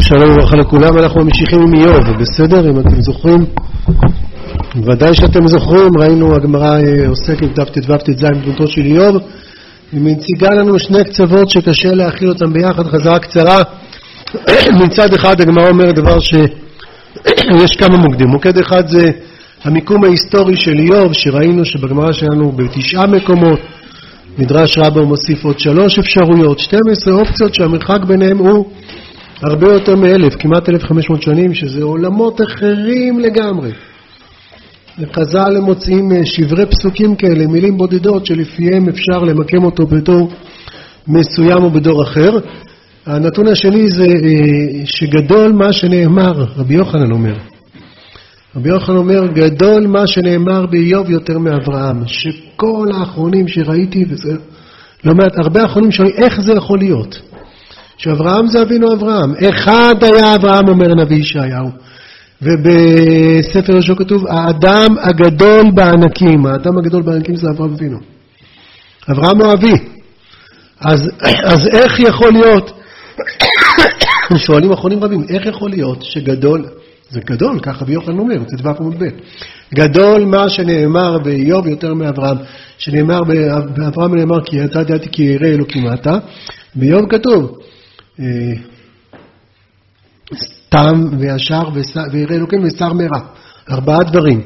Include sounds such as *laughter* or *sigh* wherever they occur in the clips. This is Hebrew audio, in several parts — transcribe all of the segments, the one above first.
שלום וברכה לכולם, אנחנו ממשיכים עם איוב, בסדר? אם אתם זוכרים, ודאי שאתם זוכרים, ראינו הגמרא אה, עוסקת דף ט"ו ט"ז בדמותו של איוב, היא מציגה לנו שני קצוות שקשה להכיל אותם ביחד, חזרה קצרה. *coughs* מצד אחד הגמרא אומרת דבר שיש כמה מוקדים, מוקד אחד זה המיקום ההיסטורי של איוב, שראינו שבגמרא שלנו בתשעה מקומות, מדרש רבה מוסיף עוד שלוש אפשרויות, 12 אופציות שהמרחק ביניהם הוא הרבה יותר מאלף, כמעט אלף חמש מאות שנים, שזה עולמות אחרים לגמרי. חז"ל הם מוצאים אה, שברי פסוקים כאלה, מילים בודדות שלפיהם אפשר למקם אותו בדור מסוים או בדור אחר. הנתון השני זה אה, שגדול מה שנאמר, רבי יוחנן אומר. רבי יוחנן אומר, גדול מה שנאמר באיוב יותר מאברהם, שכל האחרונים שראיתי, וזה לא מעט, הרבה אחרונים שואלים, איך זה יכול להיות? שאברהם זה אבינו אברהם. אחד היה אברהם, אומר הנביא ישעיהו. ובספר יהושע כתוב, האדם הגדול בענקים, האדם הגדול בענקים זה אברהם אבינו. אברהם הוא אבי. אז, אז איך יכול להיות, *coughs* שואלים אחרונים רבים, איך יכול להיות שגדול, זה גדול, ככה רבי יוחנן אומר, זה דבר עמוד ב', גדול מה שנאמר באיוב יותר מאברהם, שנאמר באברהם נאמר כי אתה ידעתי כי ירא אלוקים אתה, באיוב כתוב תם וישר וירא אלוקים ושר מרע. ארבעה דברים.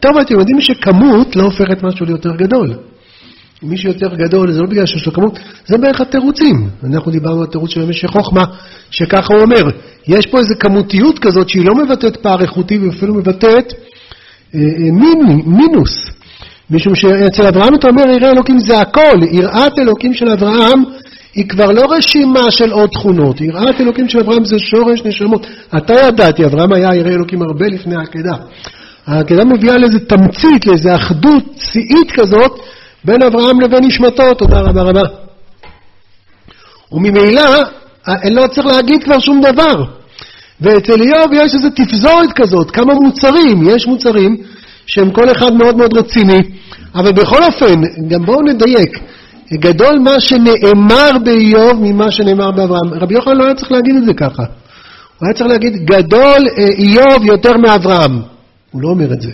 טוב, אתם יודעים שכמות לא הופכת משהו ליותר גדול. מי שיותר גדול זה לא בגלל שיש לו כמות, זה בערך התירוצים. אנחנו דיברנו על תירוץ של המשך חוכמה, שככה הוא אומר. יש פה איזו כמותיות כזאת שהיא לא מבטאת פער איכותי ואפילו מבטאת אה, אה, מין, מינוס. משום שאצל אברהם אתה אומר יראה אלוקים זה הכל, יראת אלוקים של אברהם היא כבר לא רשימה של עוד תכונות, יראת אלוקים של אברהם זה שורש נשמות. אתה ידעתי, אברהם היה ירא אלוקים הרבה לפני העקדה. העקדה מביאה לאיזה תמצית, לאיזה אחדות שיאית כזאת בין אברהם לבין נשמתו, תודה רבה רבה. וממילא, לא צריך להגיד כבר שום דבר. ואצל איוב יש איזו תפזורת כזאת, כמה מוצרים, יש מוצרים שהם כל אחד מאוד מאוד רציני, אבל בכל אופן, גם בואו נדייק, גדול מה שנאמר באיוב ממה שנאמר באברהם. רבי יוחנן לא היה צריך להגיד את זה ככה. הוא היה צריך להגיד, גדול אה, איוב יותר מאברהם. הוא לא אומר את זה.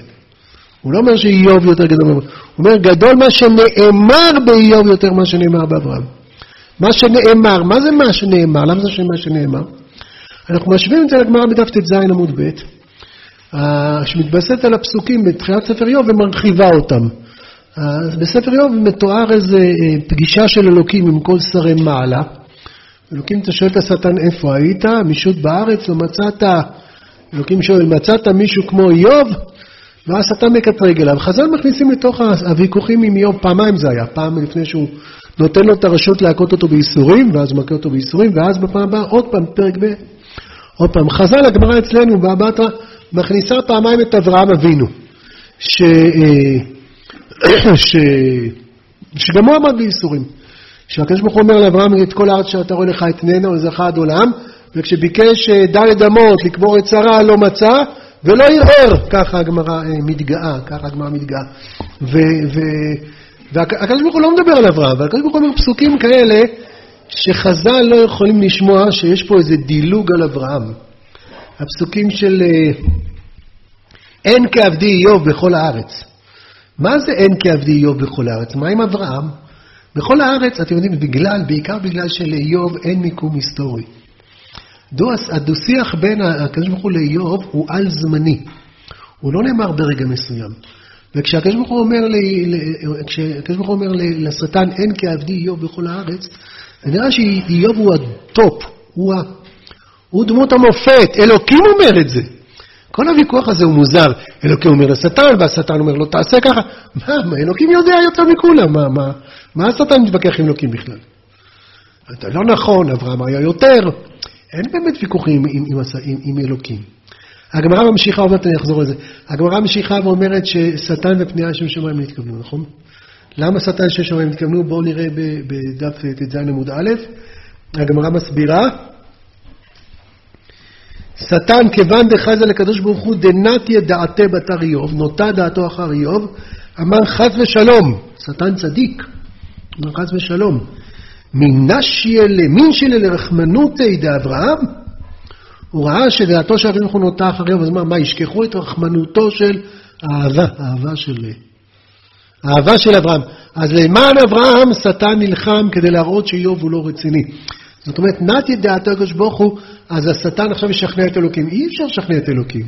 הוא לא אומר שאיוב יותר גדול מאברהם. הוא אומר, גדול מה שנאמר באיוב יותר ממה שנאמר באברהם. מה שנאמר, מה זה מה שנאמר? למה זה מה שנאמר? אנחנו משווים את זה לגמרא בדף ט"ז עמוד ב', אה, שמתבססת על הפסוקים בתחילת ספר איוב ומרחיבה אותם. אז בספר איוב מתואר איזו אה, פגישה של אלוקים עם כל שרי מעלה. אלוקים, אתה שואל את השטן איפה היית? מישות בארץ לא מצאת? אלוקים שואל, מצאת מישהו כמו איוב? ואז השטן מקטרג אליו. חז"ל מכניסים לתוך הוויכוחים עם איוב, פעמיים זה היה, פעם לפני שהוא נותן לו את הרשות להכות אותו בייסורים, ואז מכה אותו בייסורים, ואז בפעם הבאה עוד פעם, פרק ב', עוד פעם. חז"ל, הגמרא אצלנו, באבטרה, מכניסה פעמיים את אברהם אבינו, ש... אה, *clears throat* ש... שגם הוא עמד בייסורים. שהקדוש ברוך הוא אומר לאברהם, את כל הארץ שאתה רואה לך אתננה ולזרחה עד עולם, וכשביקש אה, דלת אמות לקבור את שרה לא מצא, ולא ערער, ככה הגמרא אה, מתגאה, ככה הגמרא מתגאה. והקדוש ברוך הוא לא מדבר על אברהם, אבל הקדוש ברוך הוא אומר פסוקים כאלה, שחז"ל לא יכולים לשמוע שיש פה איזה דילוג על אברהם. הפסוקים של אה, אין כעבדי איוב בכל הארץ. מה זה אין כעבדי איוב בכל הארץ? מה עם אברהם? בכל הארץ, אתם יודעים, בגלל, בעיקר בגלל שלאיוב אין מיקום היסטורי. הדו-שיח בין הקדוש ברוך הוא לאיוב הוא על-זמני. הוא לא נאמר ברגע מסוים. וכשהקדוש ברוך הוא אומר, כשהקדוש ברוך הוא אומר לשטן, אין כעבדי איוב בכל הארץ, זה נראה שאיוב הוא הטופ, הוא, ה... הוא דמות המופת, אלוקים אומר את זה. כל הוויכוח הזה הוא מוזר. אלוקים אומר לשטן, והשטן אומר לו, תעשה ככה. מה, מה אלוקים יודע יותר מכולם, מה, מה, מה השטן מתווכח עם אלוקים בכלל? זה לא נכון, אברהם היה יותר. אין באמת ויכוחים עם, עם, עם, עם אלוקים. הגמרא ממשיכה, עוד מעט אני אחזור לזה. הגמרא ממשיכה ואומרת ששטן ופנייה שם שמיים נתכוונו, נכון? למה שטן שם שמיים נתכוונו? בואו נראה בדף ט"ז עמוד א'. הגמרא מסבירה. שטן כיוון דחזה לקדוש ברוך הוא דנתיה דעתה בתר איוב, נוטה דעתו אחר איוב, אמר חס ושלום, שטן צדיק, אמר חס ושלום, מנשיה למין שלה לרחמנותי דאברהם, הוא ראה שדעתו של אבינו נוטה אחריו, אז מה, מה, ישכחו את רחמנותו של האהבה, האהבה של... האהבה של אברהם. אז למען אברהם שטן נלחם כדי להראות שאיוב הוא לא רציני. זאת אומרת, נתי דעתו הקדוש ברוך הוא, אז השטן עכשיו ישכנע את אלוקים. אי אפשר לשכנע את אלוקים.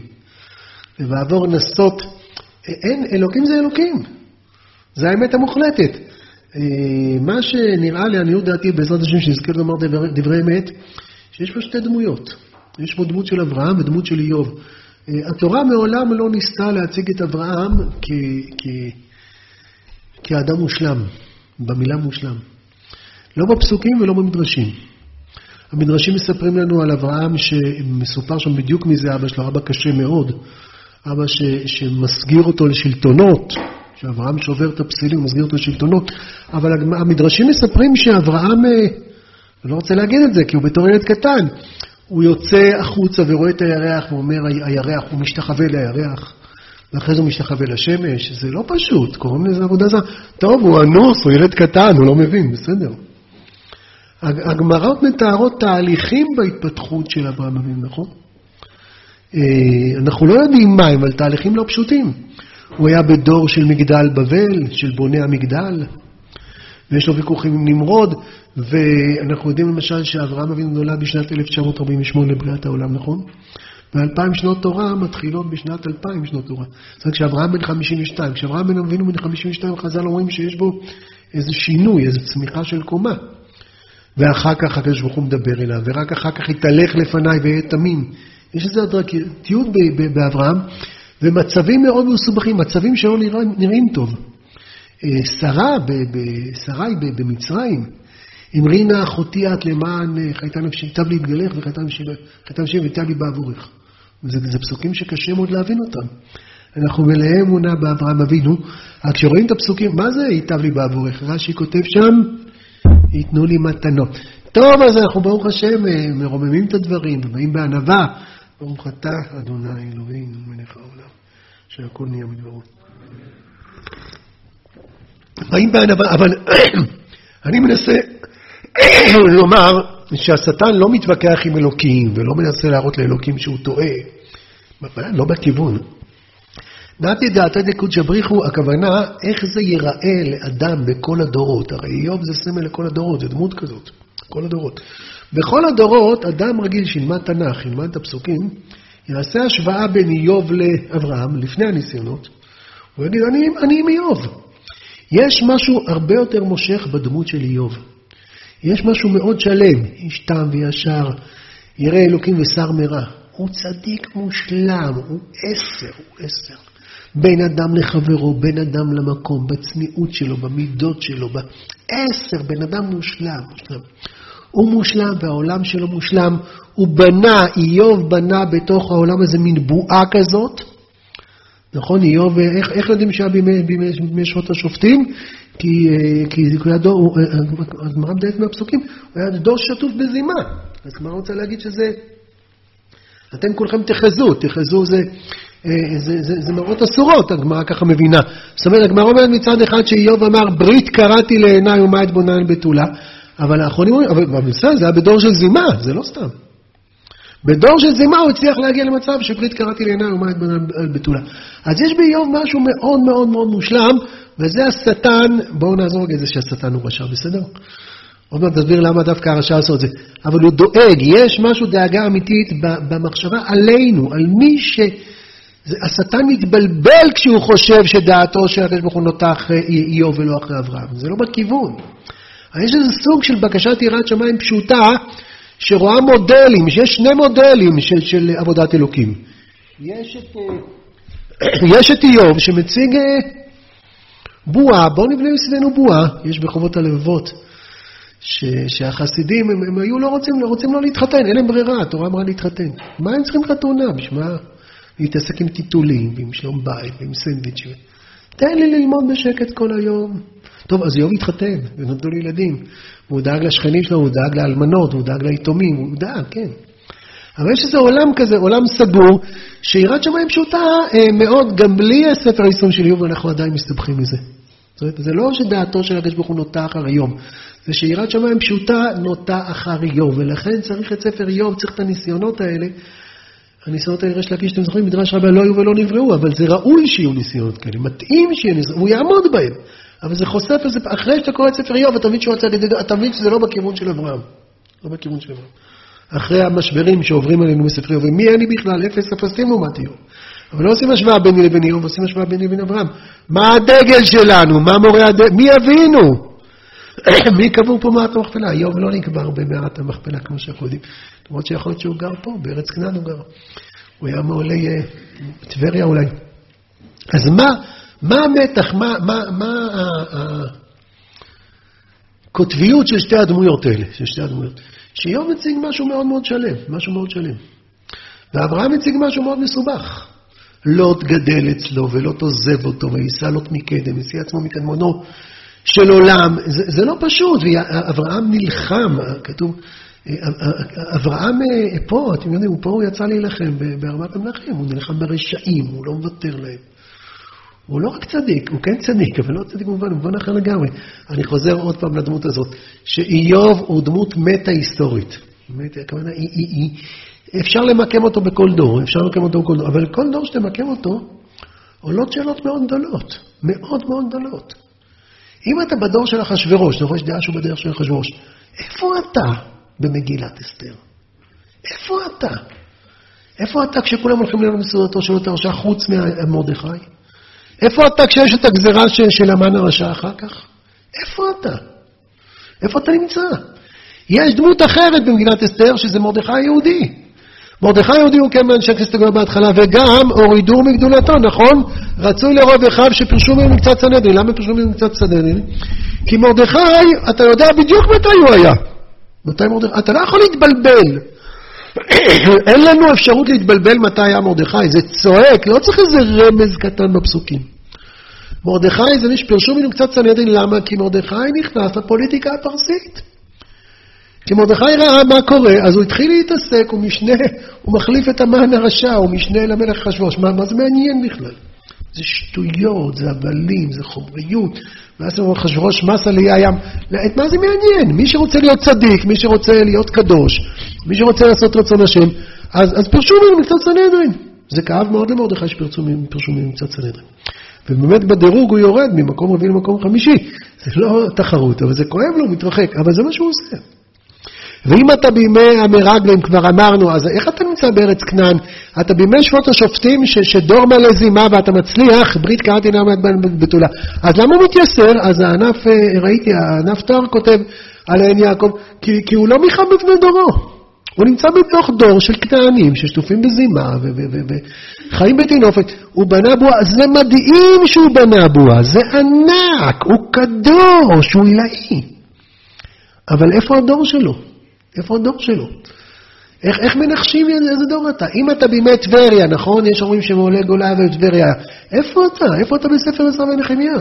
ובעבור נסות, אין, אלוקים זה אלוקים. זה האמת המוחלטת. אה, מה שנראה לעניות דעתי, בעזרת השם, שנזכה לומר דברי, דברי אמת, שיש פה שתי דמויות. יש פה דמות של אברהם ודמות של איוב. אה, התורה מעולם לא ניסתה להציג את אברהם. כאדם מושלם, במילה מושלם. לא בפסוקים ולא במדרשים. המדרשים מספרים לנו על אברהם שמסופר שם בדיוק מי זה אבא שלו, אבא קשה מאוד. אבא ש, שמסגיר אותו לשלטונות, שאברהם שובר את הפסילים ומסגיר אותו לשלטונות, אבל המדרשים מספרים שאברהם, אה, אני לא רוצה להגיד את זה כי הוא בתור ילד קטן, הוא יוצא החוצה ורואה את הירח ואומר, הירח, הוא משתחווה לירח. ואחרי זה הוא משתחווה לשמש, זה לא פשוט, קוראים לזה עבודה זרה. טוב, הוא אנוס, הוא ילד קטן, הוא לא מבין, בסדר. הגמרות מתארות תהליכים בהתפתחות של אברהם אבינו, נכון? אה, אנחנו לא יודעים מה הם, אבל תהליכים לא פשוטים. הוא היה בדור של מגדל בבל, של בוני המגדל, ויש לו ויכוחים עם נמרוד, ואנחנו יודעים למשל שאברהם אבינו נולד בשנת 1948 לבריאת העולם, נכון? ואלפיים שנות תורה מתחילות בשנת אלפיים שנות תורה. זאת אומרת, כשאברהם בן 52, כשאברהם בן אבינו בן 52, חז"ל אומרים שיש בו איזה שינוי, איזו צמיחה של קומה. ואחר כך הקדוש ברוך הוא מדבר אליו, ורק אחר כך יתהלך לפניי ויהיה תמים. יש איזו הדרגתיות באברהם, ומצבים מאוד מסובכים, מצבים שלא נראים, נראים טוב. אה, שרה, שרי במצרים, אמרינה אחותי את למען אה, חייתה נפשי, היטב להתגלך וחייתה נפשי והיטב לי בעבורך. זה, זה פסוקים שקשה מאוד להבין אותם. אנחנו מלאי אמונה באברהם אבינו, רק כשרואים את הפסוקים, מה זה ייטב לי בעבורך? רש"י כותב שם, ייתנו לי מתנות. טוב, אז אנחנו ברוך השם אה, מרוממים את הדברים, ובאים בענווה. ברוך אתה, אדוני אלוהינו מלך העולם, שהכל נהיה מדברו. באים בענווה, אבל *clears throat* אני מנסה *clears throat* לומר שהשטן לא מתווכח עם אלוקים ולא מנסה להראות לאלוקים שהוא טועה, לא בכיוון. נתי דעתי דקודשא בריחו, הכוונה איך זה ייראה לאדם בכל הדורות. הרי איוב זה סמל לכל הדורות, זה דמות כזאת, כל הדורות. בכל הדורות, אדם רגיל שילמד תנ"ך, ילמד את הפסוקים, יעשה השוואה בין איוב לאברהם, לפני הניסיונות, הוא יגיד, אני, אני עם איוב. יש משהו הרבה יותר מושך בדמות של איוב. יש משהו מאוד שלם, איש תם וישר, ירא אלוקים ושר מרע. הוא צדיק מושלם, הוא עשר, הוא עשר. בין אדם לחברו, בין אדם למקום, בצניעות שלו, במידות שלו, בעשר, בן אדם מושלם. הוא מושלם והעולם שלו מושלם. הוא בנה, איוב בנה בתוך העולם הזה מין בועה כזאת. נכון, איוב, איך, איך יודעים שהיה בימי, בימי, בימי שעות השופטים? כי, אה, כי הוא היה דור, אה, אה, הגמרא מדייקת מהפסוקים, הוא היה דור שטוף בזימה. אז הגמרא רוצה להגיד שזה, אתם כולכם תחזו, תחזו זה, זה, זה, זה מראות אסורות, הגמרא ככה מבינה. זאת אומרת, הגמרא אומרת מצד אחד שאיוב אמר, ברית קראתי לעיניי ומה אתבונן בתולה, אבל האחרונים אומרים, אבל בסדר, זה היה בדור של זימה, זה לא סתם. בדור של זימה הוא הצליח להגיע למצב שברית קראתי לעיניי ומה אתבונן בתולה. אז יש באיוב משהו מאוד מאוד מאוד מושלם, וזה השטן, בואו נעזור רגע, זה שהשטן הוא רשע, בסדר? עוד מעט תסביר למה דווקא הרשע עושה את זה. אבל הוא דואג, יש משהו, דאגה אמיתית במחשבה עלינו, על מי ש... השטן מתבלבל כשהוא חושב שדעתו של הקדוש ברוך הוא נוטה אחרי איוב ולא אחרי אברהם. זה לא בכיוון. יש איזה סוג של בקשת יראת שמיים פשוטה, שרואה מודלים, שיש שני מודלים של, של עבודת אלוקים. יש את, אה, *coughs* יש את איוב שמציג אה, בועה, בואו נבנה מסביבנו בועה, יש בחובות הלבבות, ש, שהחסידים, הם, הם היו לא רוצים, לא רוצים לא להתחתן, אין להם ברירה, התורה אמרה להתחתן. מה הם צריכים חתונה? בשביל מה להתעסק עם טיטולים, ועם שלום בית, ועם סנדוויץ'? תן לי ללמוד בשקט כל היום. טוב, אז איוב התחתן, ונולדו לי ילדים. הוא דאג לשכנים שלו, הוא דאג לאלמנות, הוא דאג ליתומים, הוא דאג, כן. אבל יש איזה עולם כזה, עולם סגור, שיראת שמיים פשוטה אה, מאוד, גם בלי הספר היישום של איוב אנחנו עדיין מסתבכים מזה. זאת אומרת, זה לא שדעתו של הקדוש ברוך הוא נוטה אחר איוב, זה שיראת שמיים פשוטה נוטה אחר איוב, ולכן צריך את ספר איוב, צריך את הניסיונות האלה. הניסיונות האלה, יש להגיד שאתם זוכרים, מדרש רבה לא היו ולא נבראו, אבל זה ראוי שיהיו ניסיונות כאלה, מתאים שיהיו ניסיונות, הוא יעמוד בהם. אבל זה חושף איזה, אחרי שאתה קורא את ספר איוב, אתה מבין שהוא רצה, אתה מבין שזה לא בכיוון של אברהם. לא בכיוון של אברהם. אחרי המשברים שעוברים עלינו בספר איוב, מי אני בכלל? אפס אפסים לעומת איוב. אבל לא עושים השוואה ביני לבין איוב, עושים השוואה ביני לבין אברהם. מה הדגל שלנו? מה מורה הדגל? מי אבינו? *coughs* מי קבור פה מעט המכפלה? איוב לא נקבר במעט המכפלה, כמו שאנחנו יודעים. למרות שיכול להיות שהוא גר פה, בארץ כנען הוא גר. הוא היה מעולי אה, טבריה אולי. אז מה, מה המתח, מה, מה, מה הקוטביות של שתי הדמויות האלה, של שתי הדמויות? שאיוב מציג משהו מאוד מאוד שלם, משהו מאוד שלם. ואברהם מציג משהו מאוד מסובך. לוט גדל אצלו, ולוט עוזב אותו, ויישא לוט מקדם, ישיא עצמו מקדמונו של עולם. זה, זה לא פשוט, ואברהם נלחם, כתוב, אברהם פה, אתם יודעים, פה הוא יצא להילחם בארבעת המלכים, הוא נלחם ברשעים, הוא לא מוותר להם. הוא לא רק צדיק, הוא כן צדיק, אבל לא צדיק במובן, במובן אחר לגמרי. אני חוזר עוד פעם לדמות הזאת, שאיוב הוא דמות מטה-היסטורית. הכוונה, היא, היא, היא, אפשר למקם אותו בכל דור, אפשר למקם אותו בכל דור, אבל כל דור שתמקם אותו, עולות שאלות מאוד גדולות, מאוד מאוד גדולות. אם אתה בדור של אחשוורוש, נכון, יש דעה שהוא בדרך של אחשוורוש, איפה אתה במגילת אסתר? איפה אתה? איפה אתה כשכולם הולכים ללמוד מסעודתו של אותה רשע חוץ ממרדכי? איפה אתה כשיש את הגזרה של, של המן הרשע אחר כך? איפה אתה? איפה אתה נמצא? יש דמות אחרת במגילת אסתר, שזה מרדכי היהודי. מרדכי היהודי הוא כן מאנשי כנסת הגדולה בהתחלה, וגם הורידו מגדולתו, נכון? רצוי לרוב אחיו שפרשו ממנו קצת סנהדרין. למה פרשו ממנו קצת סנהדרין? כי מרדכי, אתה יודע בדיוק מתי הוא היה. מתי מרדכי? אתה לא יכול להתבלבל. אין לנו אפשרות להתבלבל מתי היה מרדכי, זה צועק, לא צריך איזה רמז קטן בפסוקים. מרדכי זה מי שפרשו ממנו קצת סנהדרין, למה? כי מרדכי נכנס לפוליטיקה הפרסית. כי מרדכי ראה מה קורה, אז הוא התחיל להתעסק, הוא משנה, הוא מחליף את המן הרשע, הוא משנה למלך אחשוורוש. מה, מה זה מעניין בכלל? זה שטויות, זה הבלים, זה חומריות. ואז הוא אחשוורוש מס על איי הים. את מה זה מעניין? מי שרוצה להיות צדיק, מי שרוצה להיות קדוש, מי שרוצה לעשות רצון השם, אז, אז פרשו ממנו קצת סנהדרין. זה כאב מאוד למרדכי שפרשו ממנו קצת סנהדרין. ובאמת בדירוג הוא יורד ממקום רביעי למקום חמישי. זה לא תחרות, אבל זה כואב לו, הוא מתרחק, אבל זה מה שהוא עושה. ואם אתה בימי המרגלים, כבר אמרנו, אז איך אתה נמצא בארץ כנען? אתה בימי שבות השופטים, ש, שדור מלא זימה ואתה מצליח, ברית קראתי נעמת בתולה. אז למה הוא מתייסר? אז הענף, אה, ראיתי, הענף תואר כותב על עין יעקב, כי, כי הוא לא מיכה בבני דורו. הוא נמצא בתוך דור של כנענים ששטופים בזימה וחיים בטינופת. הוא בנה בועה, זה מדהים שהוא בנה בועה, זה ענק, הוא קדוש, הוא עילאי. אבל איפה הדור שלו? איפה הדור שלו? איך, איך מנחשים איזה דור אתה? אם אתה בימי טבריה, נכון? יש אומרים שמעולה גולה וטבריה. איפה אתה? איפה אתה בספר עזרא ונחמיה?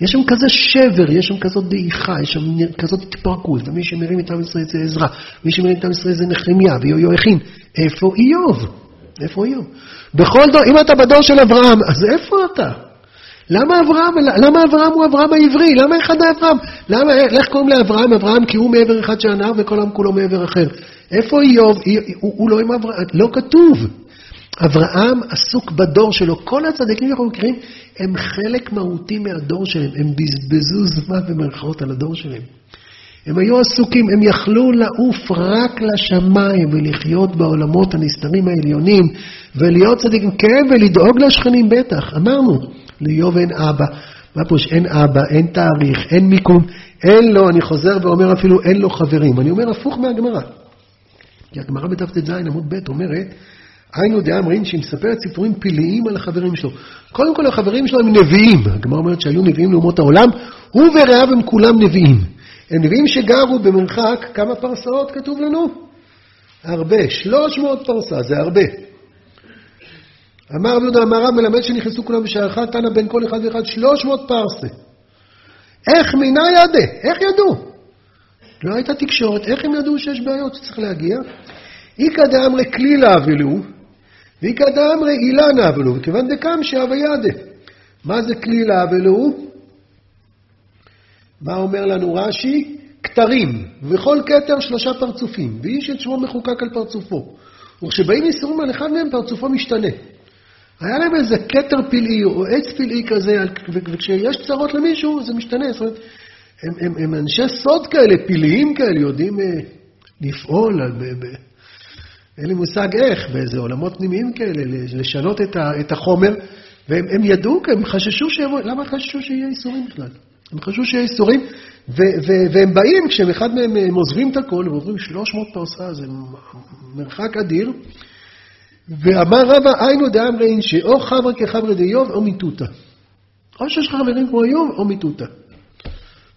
יש שם כזה שבר, יש שם כזאת דעיכה, יש שם כזאת התפרקות, ומי שמרים את עם ישראל זה עזרא, מי שמרים את עם ישראל זה נחמיה ויהויכין. איפה איוב? איפה איוב? בכל דור, אם אתה בדור של אברהם, אז איפה אתה? למה אברהם, למה אברהם הוא אברהם העברי? למה אחד האברהם? למה, איך קוראים לאברהם? אברהם כי הוא מעבר אחד של הנהר וכל העם כולו מעבר אחר. איפה איוב? הוא, הוא לא עם אברהם, לא כתוב. אברהם עסוק בדור שלו. כל הצדיקים שאנחנו מכירים הם חלק מהותי מהדור שלהם. הם בזבזו זמן במרכאות על הדור שלהם. הם היו עסוקים, הם יכלו לעוף רק לשמיים ולחיות בעולמות הנסתרים העליונים ולהיות צדיקים, כן, ולדאוג לשכנים בטח, אמרנו. לאיוב אין אבא. מה פירוש? אין אבא, אין תאריך, אין מיקום, אין לו, אני חוזר ואומר אפילו, אין לו חברים. אני אומר הפוך מהגמרא. כי הגמרא בדף ט"ז עמוד ב' אומרת, היינו דעה אמרים שהיא מספרת סיפורים פלאיים על החברים שלו. קודם כל החברים שלו הם נביאים. הגמרא אומרת שהיו נביאים לאומות העולם, הוא ורעיו הם כולם נביאים. הם נביאים שגרו במרחק, כמה פרסאות כתוב לנו? הרבה, 300 פרסה, זה הרבה. אמר רבי יהודה המהר"ם מלמד שנכנסו כולם בשערך, תנא בין כל אחד ואחד 300 פרסה. איך מינה ידה? איך ידעו? לא הייתה תקשורת, איך הם ידעו שיש בעיות שצריך להגיע? איכא דאמרי כלילה אבלו, ואיכא דאמרי אילנה אבלו, וכיוון דקם שאבי ידה. מה זה כלילה אבלו? מה אומר לנו רש"י? כתרים, וכל כתר שלושה פרצופים, ואיש את שמו מחוקק על פרצופו. וכשבאים איסורים על אחד מהם, פרצופו משתנה. היה להם איזה כתר פלאי או עץ פלאי כזה, וכשיש צרות למישהו, זה משתנה. זאת אומרת, הם, הם, הם אנשי סוד כאלה, פלאיים כאלה, יודעים אה, לפעול, ב, ב, אין לי מושג איך, באיזה עולמות פנימיים כאלה, לשנות את, ה, את החומר, והם ידעו, הם חששו שיבוא, למה חששו שיהיה איסורים בכלל? הם חשבו שיהיה איסורים, והם באים, כשאחד מהם הם עוזבים את הכל, הם עוברים 300 פרסה, זה מרחק אדיר, ואמר רבא, היינו דאמרין שאו חברה כחברא דיוב או מיטוטה. או שיש לך חברים כמו איוב או מיטוטה.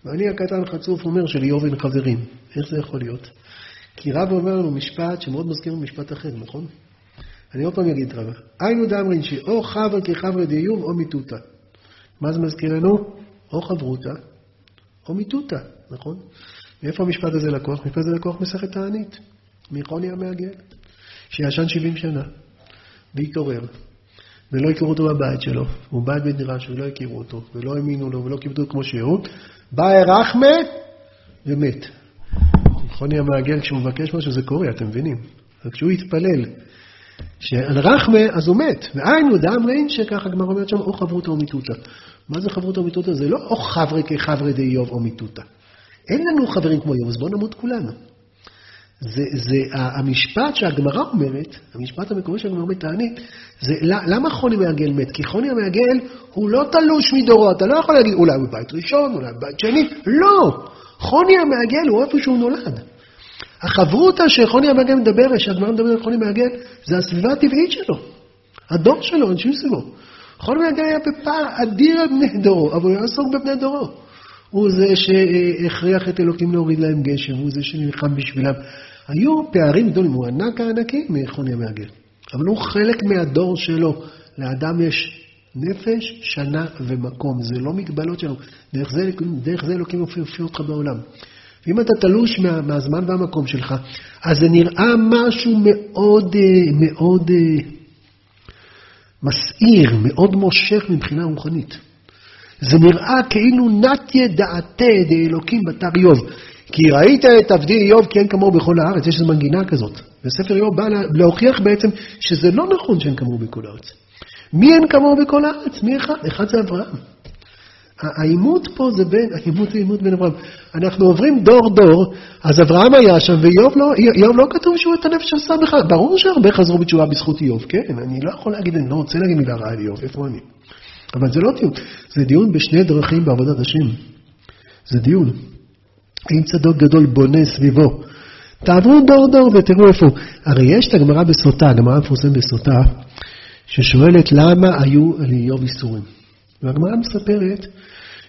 ואני הקטן חצוף אומר שלאיוב אין חברים. איך זה יכול להיות? כי רב אומר לנו משפט שמאוד מזכיר משפט אחר, נכון? אני עוד פעם אגיד רבא. היינו דאמרין שאו חברה כחברא דיוב או מיטוטה. מה זה מזכיר לנו? או חברותה או מיטוטה, נכון? מאיפה המשפט הזה לקוח? המשפט הזה לקוח מסכת תענית, מחוני המעגל, שישן 70 שנה, והתעורר, ולא הכירו אותו בבית שלו, הוא בא בית דירה ולא הכירו אותו, ולא האמינו לו ולא כיבדו כמו שהוא, בא רחמה ומת. חוני המעגל, כשהוא מבקש משהו, זה קורה, אתם מבינים? כשהוא התפלל שעל רחמה, אז הוא מת. והיינו, דאם רין שככה הגמרא אומרת שם, או חברותא או מיתותא. מה זה חברותא או מיתותא? זה לא או חברי כחברי די איוב או מיתותא. אין לנו חברים כמו איוב, אז בואו נמות כולנו. זה, זה המשפט שהגמרא אומרת, המשפט המקורי שהגמרא אומרת תענית, זה למה חוני מעגל מת? כי חוני המעגל הוא לא תלוש מדורו, אתה לא יכול להגיד, אולי בבית ראשון, אולי בבית שני, לא! חוני המעגל הוא איפה שהוא נולד. החברותא שחוני המעגל מדבר, שהגמרא מדברת על חוני המעגל, זה הסביבה הטבעית שלו, הדור שלו, אנשים סביבו. חוני המעגל היה בפער אדיר על בני דורו, אבל הוא היה עסוק בבני דורו. הוא זה שהכריח את אלוקים להוריד להם גשם, הוא זה שנלחם בשבילם. היו פערים גדולים, הוא ענק הענקים מחוני המעגל. אבל הוא חלק מהדור שלו. לאדם יש נפש, שנה ומקום. זה לא מגבלות שלנו. דרך זה, דרך זה אלוקים הופיע אותך בעולם. ואם אתה תלוש מה, מהזמן והמקום שלך, אז זה נראה משהו מאוד, אה, מאוד אה, מסעיר, מאוד מושך מבחינה רוחנית. זה נראה כאילו נתיה דעתה דאלוקים בתר איוב. כי ראית את עבדי איוב כי אין כמוהו בכל הארץ, יש איזו מנגינה כזאת. וספר איוב בא להוכיח בעצם שזה לא נכון שאין כמוהו בכל הארץ. מי אין כמוהו בכל הארץ? מי אחד? אחד זה אברהם. העימות פה זה בין, העימות זה עימות בין אברהם. אנחנו עוברים דור-דור, אז אברהם היה שם, ואיוב לא, איוב לא כתוב שהוא את הנפש עשה בכלל. ברור שהרבה חזרו בתשובה בזכות איוב, כן? אני לא יכול להגיד, אני לא רוצה להגיד מילה רעה על איוב, איפה אני? אבל זה לא דיון, זה דיון בשני דרכים בעבודת השם. זה דיון. אם צדוק גדול בונה סביבו, תעברו דור-דור ותראו איפה. הרי יש את הגמרא בסוטה, הגמרא המפורסמת בסוטה, ששואלת למה היו לאיוב איסורים. והגמרא מספרת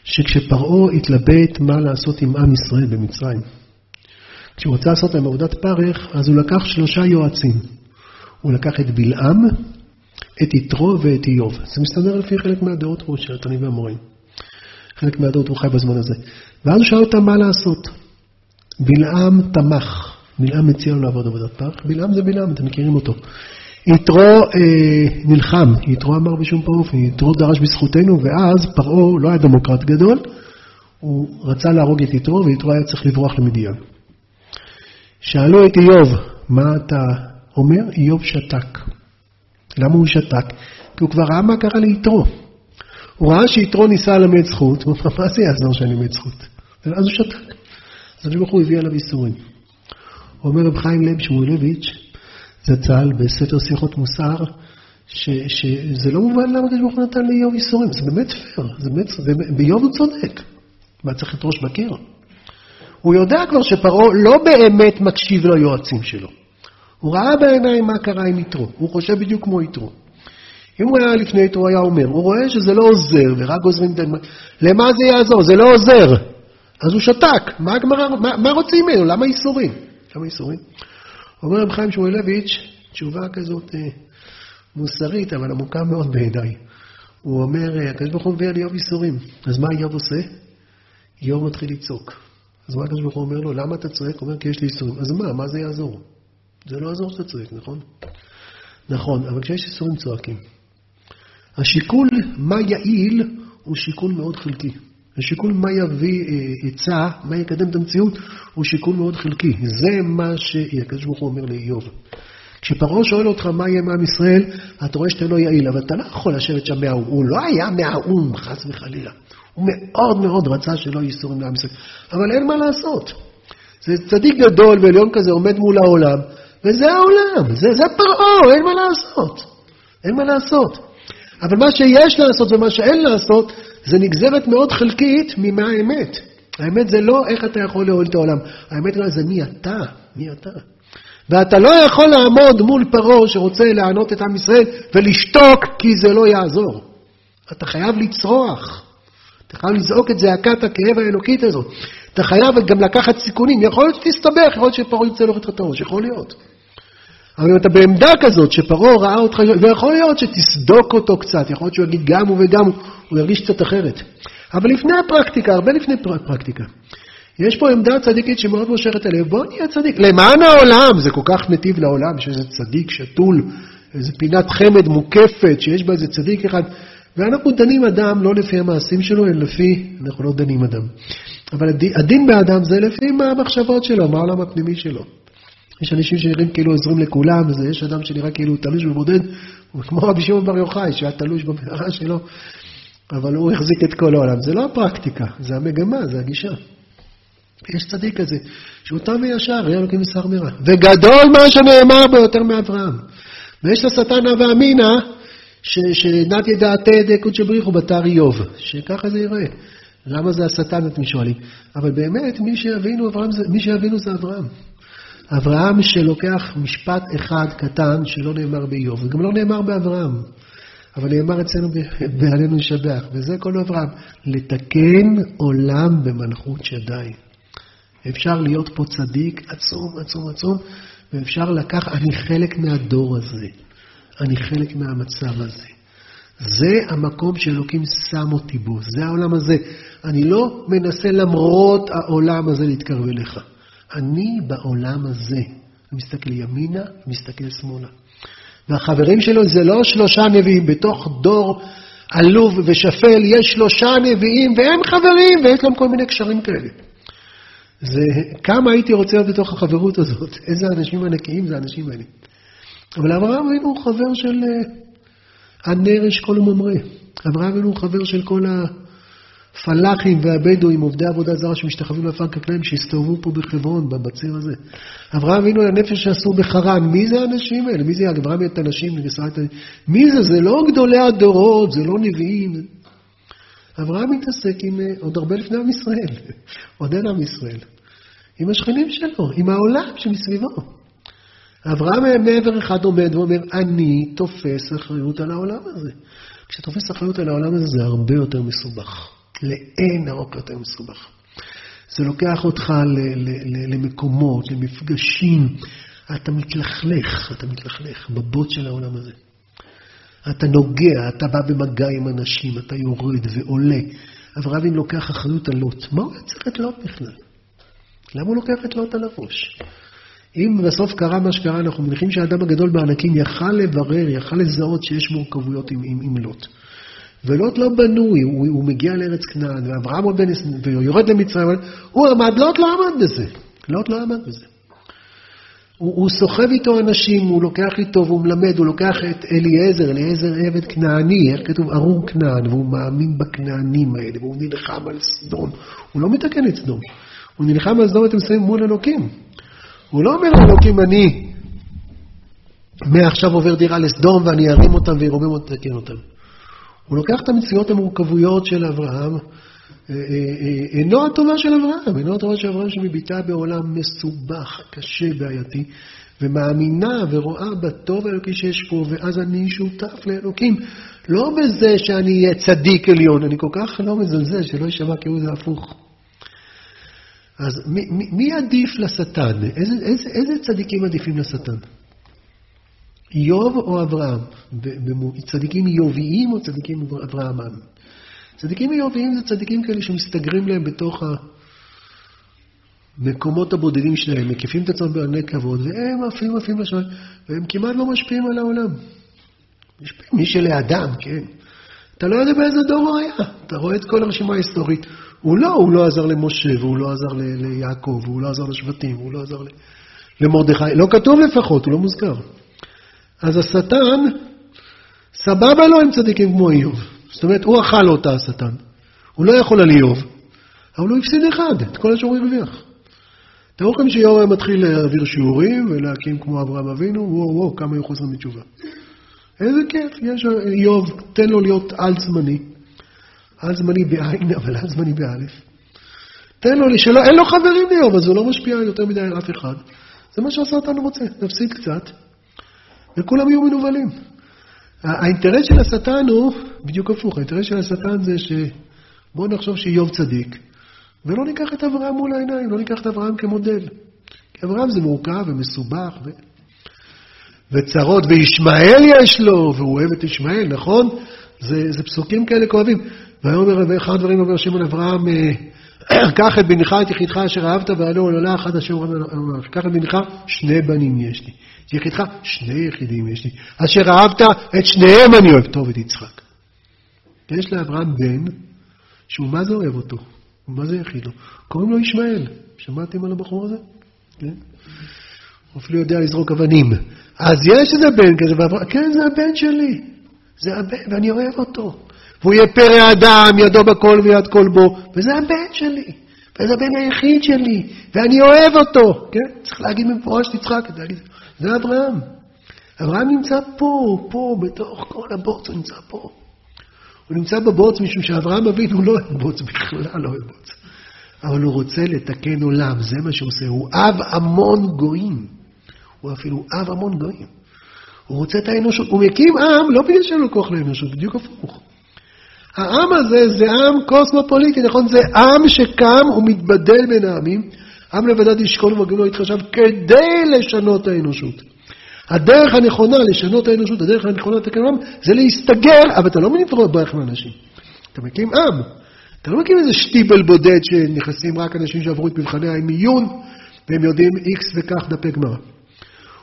שכשפרעה התלבט מה לעשות עם עם ישראל במצרים, כשהוא רצה לעשות להם עבודת פרך, אז הוא לקח שלושה יועצים. הוא לקח את בלעם, את יתרו ואת איוב. זה מסתדר לפי חלק מהדעות פה של התנים והמורים. חלק מהדעות הוא חי בזמן הזה. ואז הוא שאל אותם מה לעשות. בלעם תמך. בלעם מציע לו לעבוד עבודת פרך. בלעם זה בלעם, אתם מכירים אותו. יתרו אה, נלחם, יתרו אמר בשום פעם אופן, יתרו דרש בזכותנו, ואז פרעה לא היה דמוקרט גדול, הוא רצה להרוג את יתרו, ויתרו היה צריך לברוח למדיין. שאלו את איוב, מה אתה אומר? איוב שתק. למה הוא שתק? כי הוא כבר ראה מה קרה ליתרו. הוא ראה שיתרו ניסה ללמד זכות, *laughs* הוא אמר, מה זה יעזור שאני אלמד זכות? ואז הוא שתק. אז הוא הביא עליו איסורים. אומר רב חיים לב שמואלביץ', זצ"ל בספר שיחות מוסר, ש, שזה לא מובן למה הקדוש ברוך הוא נתן לאיוב איסורים, זה באמת פייר, זה באמת, באיוב הוא צודק. מה צריך את ראש בקיר? הוא יודע כבר שפרעה לא באמת מקשיב ליועצים שלו. הוא ראה בעיניים מה קרה עם יתרו, הוא חושב בדיוק כמו יתרו. אם הוא היה לפני יתרו, היה אומר, הוא רואה שזה לא עוזר, ורק עוזרים... למה זה יעזור? זה לא עוזר. אז הוא שתק. מה, מה, מה רוצים ממנו? למה איסורים? למה איסורים? אומר רב חיים שמואלביץ', תשובה כזאת אה, מוסרית, אבל עמוקה מאוד בעיניי. הוא אומר, אה, הקדוש ברוך הוא מביא על איוב ייסורים. אז מה איוב עושה? איוב מתחיל לצעוק. אז מה הקדוש ברוך הוא אומר לו? למה אתה צועק? הוא אומר, כי יש לי ייסורים. אז מה, מה זה יעזור? זה לא יעזור שאתה צועק, נכון? נכון, אבל כשיש ייסורים צועקים. השיקול מה יעיל הוא שיקול מאוד חלקי. השיקול מה יביא אה, עצה, מה יקדם את המציאות, הוא שיקול מאוד חלקי. זה מה שהקדוש ברוך הוא אומר לאיוב. כשפרעה שואל אותך מה יהיה מעם ישראל, אתה רואה שאתה לא יעיל, אבל אתה לא יכול לשבת שם מהאו"ם. הוא לא היה מהאו"ם, חס וחלילה. הוא מאוד מאוד רצה שלא יהיו ייסורים לעם ישראל. אבל אין מה לעשות. זה צדיק גדול ועליון כזה עומד מול העולם, וזה העולם, זה, זה פרעה, אין מה לעשות. אין מה לעשות. אבל מה שיש לעשות ומה שאין לעשות, זה נגזרת מאוד חלקית ממה האמת. האמת זה לא איך אתה יכול להוריד את העולם, האמת זה מי אתה, מי אתה. ואתה לא יכול לעמוד מול פרעה שרוצה לענות את עם ישראל ולשתוק כי זה לא יעזור. אתה חייב לצרוח. אתה חייב לזעוק את זעקת הכאב האלוקית הזאת. אתה חייב גם לקחת סיכונים. יכול להיות שתסתבך, יכול להיות שפרעה ירצה להוריד לך את הראש, יכול להיות. אבל אם אתה בעמדה כזאת שפרעה ראה אותך, ויכול להיות שתסדוק אותו קצת, יכול להיות שהוא יגיד גם הוא וגם הוא, הוא ירגיש קצת אחרת. אבל לפני הפרקטיקה, הרבה לפני פרקטיקה, יש פה עמדה צדיקית שמאוד מושכת הלב, בוא נהיה צדיק. למען העולם, זה כל כך נתיב לעולם, שיש איזה צדיק שתול, איזה פינת חמד מוקפת, שיש בה איזה צדיק אחד. ואנחנו דנים אדם לא לפי המעשים שלו, אלא לפי, אנחנו לא דנים אדם. אבל הדין באדם זה לפי מה המחשבות שלו, מה העולם הפנימי שלו. יש אנשים שנראים כאילו עוזרים לכולם, ויש אדם שנראה כאילו תלוש ובודד, כמו רבי שמעון בר יוחאי, שהיה תלוש במערה שלו, אבל הוא החזיק את כל העולם. זה לא הפרקטיקה, זה המגמה, זה הגישה. יש צדיק כזה, שהוא תם וישר, ראייה אלוקים ושר מרע. וגדול מה שנאמר בו יותר מאברהם. ויש לשטן הווה אמינא, שנת ידעתי דקות שבריחו בתר איוב, שככה זה ייראה. למה זה השטן, אתם שואלים? אבל באמת, מי שיבינו, אברהם, מי שיבינו זה אברהם. אברהם שלוקח משפט אחד קטן שלא נאמר באיוב, וגם לא נאמר באברהם, אבל נאמר אצלנו *laughs* בעלינו לשבח, וזה כל אברהם, לתקן עולם במלכות שדי. אפשר להיות פה צדיק עצום, עצום, עצום, ואפשר לקחת, אני חלק מהדור הזה, אני חלק מהמצב הזה. זה המקום שאלוקים שם אותי בו, זה העולם הזה. אני לא מנסה למרות העולם הזה להתקרב אליך. אני בעולם הזה. אני מסתכל ימינה, מסתכל שמאלה. והחברים שלו זה לא שלושה נביאים, בתוך דור עלוב ושפל יש שלושה נביאים והם חברים ויש להם כל מיני קשרים כאלה. זה כמה הייתי רוצה להיות בתוך החברות הזאת, *laughs* איזה אנשים ענקיים זה האנשים האלה. אבל אברהם אבינו הוא חבר של אה, הנר אשכול וממרא. אברהם אבינו הוא חבר של כל הפלאחים והבדואים, עובדי עבודה זרה שמשתחווים לעפר כקליים, שהסתובבו פה בחברון, בציר הזה. אברהם אבינו לנפש שעשו בחרן, מי זה האנשים האלה? מי זה אברהם את הנשים? מי זה? זה לא גדולי הדורות, זה לא נביאים. אברהם מתעסק עם, אה, עוד הרבה לפני עם ישראל, *laughs* עוד אין עם ישראל, עם השכנים שלו, עם העולם שמסביבו. אברהם מעבר אחד עומד ואומר, אני תופס אחריות על העולם הזה. כשתופס אחריות על העולם הזה זה הרבה יותר מסובך. לאין ארוך יותר מסובך. זה לוקח אותך למקומות, למפגשים. אתה מתלכלך, אתה מתלכלך בבוט של העולם הזה. אתה נוגע, אתה בא במגע עם אנשים, אתה יורד ועולה. אברהם לוקח אחריות על לוט. מה הוא היה צריך את לוט בכלל? למה הוא לוקח את לוט על הראש? אם בסוף קרה מה שקרה, אנחנו מניחים שהאדם הגדול בענקים יכל לברר, יכל לזהות שיש מורכבויות עם, עם, עם לוט. ולוט לא בנוי, הוא, הוא מגיע לארץ כנען, ואברהם עוד בן ויורד למצרים, הוא עמד, לוט לא עמד בזה. לוט לא עמד בזה. הוא, הוא סוחב איתו אנשים, הוא לוקח איתו והוא מלמד, הוא לוקח את אליעזר, אליעזר עבד כנעני, איך כתוב? ארור כנען, והוא מאמין בכנענים האלה, והוא נלחם על סדום. הוא לא מתקן את סדום, הוא נלחם על סדום, אתם שמים מול אלוקים. הוא לא אומר לאלוקים, אני מעכשיו עובר דירה לסדום ואני ארים אותם וירומם אותם. הוא לוקח את המציאות המורכבויות של אברהם, אה, אה, אה, אינו הטובה של אברהם, אינו הטובה של אברהם שמביטה בעולם מסובך, קשה, בעייתי, ומאמינה ורואה בטוב האלוקי שיש פה, ואז אני שותף לאלוקים. לא בזה שאני אהיה צדיק עליון, אני כל כך לא מזלזל, שלא יישמע כאילו זה הפוך. אז מי, מי, מי עדיף לשטן? איזה, איזה, איזה צדיקים עדיפים לשטן? איוב או אברהם? צדיקים איוביים או צדיקים אברהמן? צדיקים איוביים זה צדיקים כאלה שמסתגרים להם בתוך המקומות הבודדים שלהם, מקיפים את עצמם בעלי כבוד, והם עפים עפים לשמיים, והם כמעט לא משפיעים על העולם. משפיעים מי שלאדם, כן. אתה לא יודע באיזה דור הוא היה. אתה רואה את כל הרשימה ההיסטורית. הוא לא, הוא לא עזר למשה, והוא לא עזר ליעקב, והוא לא עזר לשבטים, והוא לא עזר למרדכי. לא כתוב לפחות, הוא לא מוזכר. אז השטן, סבבה לו עם צדיקים כמו איוב. זאת אומרת, הוא אכל אותה, השטן. הוא לא יכול על איוב, אבל הוא הפסיד אחד, את כל השור הרוויח. תראו לכם שאיוב היה מתחיל להעביר שיעורים ולהקים כמו אברהם אבינו, וואו וואו, כמה היו חוזרים בתשובה. איזה כיף, יש איוב, תן לו להיות על זמני. על זמני בעין, אבל על זמני באלף. תן לו, שלא, אין לו חברים לאיוב, אז הוא לא משפיע יותר מדי על אף אחד. זה מה שהשטן רוצה, נפסיד קצת, וכולם יהיו מנוולים. האינטרס של השטן הוא בדיוק הפוך, האינטרס של השטן זה שבואו נחשוב שאיוב צדיק, ולא ניקח את אברהם מול העיניים, לא ניקח את אברהם כמודל. כי אברהם זה מורכב ומסובך, ו... וצרות, וישמעאל יש לו, והוא אוהב את ישמעאל, נכון? זה, זה פסוקים כאלה כואבים. ויאמר, ואחד הדברים אומר שמעון אברהם, אה, קח את בנך, את יחידך אשר אהבת, ועלו עולה אחת אשר אומר, קח את בנך, שני בנים יש לי. יחידך, שני יחידים יש לי. אשר אהבת, את שניהם אני אוהב. טוב, את יצחק. יש לאברהם בן, שהוא מה זה אוהב אותו? מה זה יחיד לו? קוראים לו ישמעאל. שמעתם על הבחור הזה? כן? הוא אפילו יודע לזרוק אבנים. אז יש איזה בן כזה, ואברהם, כן, זה הבן שלי. זה הבן, ואני אוהב אותו. והוא יהיה פרא אדם, ידו בכל ויד כל בו, וזה הבן שלי. וזה הבן היחיד שלי, ואני אוהב אותו. כן? צריך להגיד במפורש תצחק, להגיד, זה אברהם. אברהם נמצא פה, פה, בתוך כל הבוץ, הוא נמצא פה. הוא נמצא בבוץ משום שאברהם אבינו לא אוהב בוץ, בכלל לא אוהב בוץ. אבל הוא רוצה לתקן עולם, זה מה שהוא עושה. הוא אב המון גויים. הוא אפילו אב המון גויים. הוא רוצה את האנושות. הוא מקים עם לא בגלל שאין לו כוח לאנושות, בדיוק הפוך. העם הזה זה עם קוסמופוליטי, נכון? זה עם שקם ומתבדל בין העמים. עם לבדד ישכון ומגן לא יתחשב כדי לשנות האנושות. הדרך הנכונה לשנות האנושות, הדרך הנכונה לתקן עולם, זה להסתגר, אבל אתה לא ברח מאנשים. אתה מקים עם. אתה לא מקים איזה שטיבל בודד שנכנסים רק אנשים שעברו את מבחני המיון, והם יודעים איקס וכך דפי גמרא.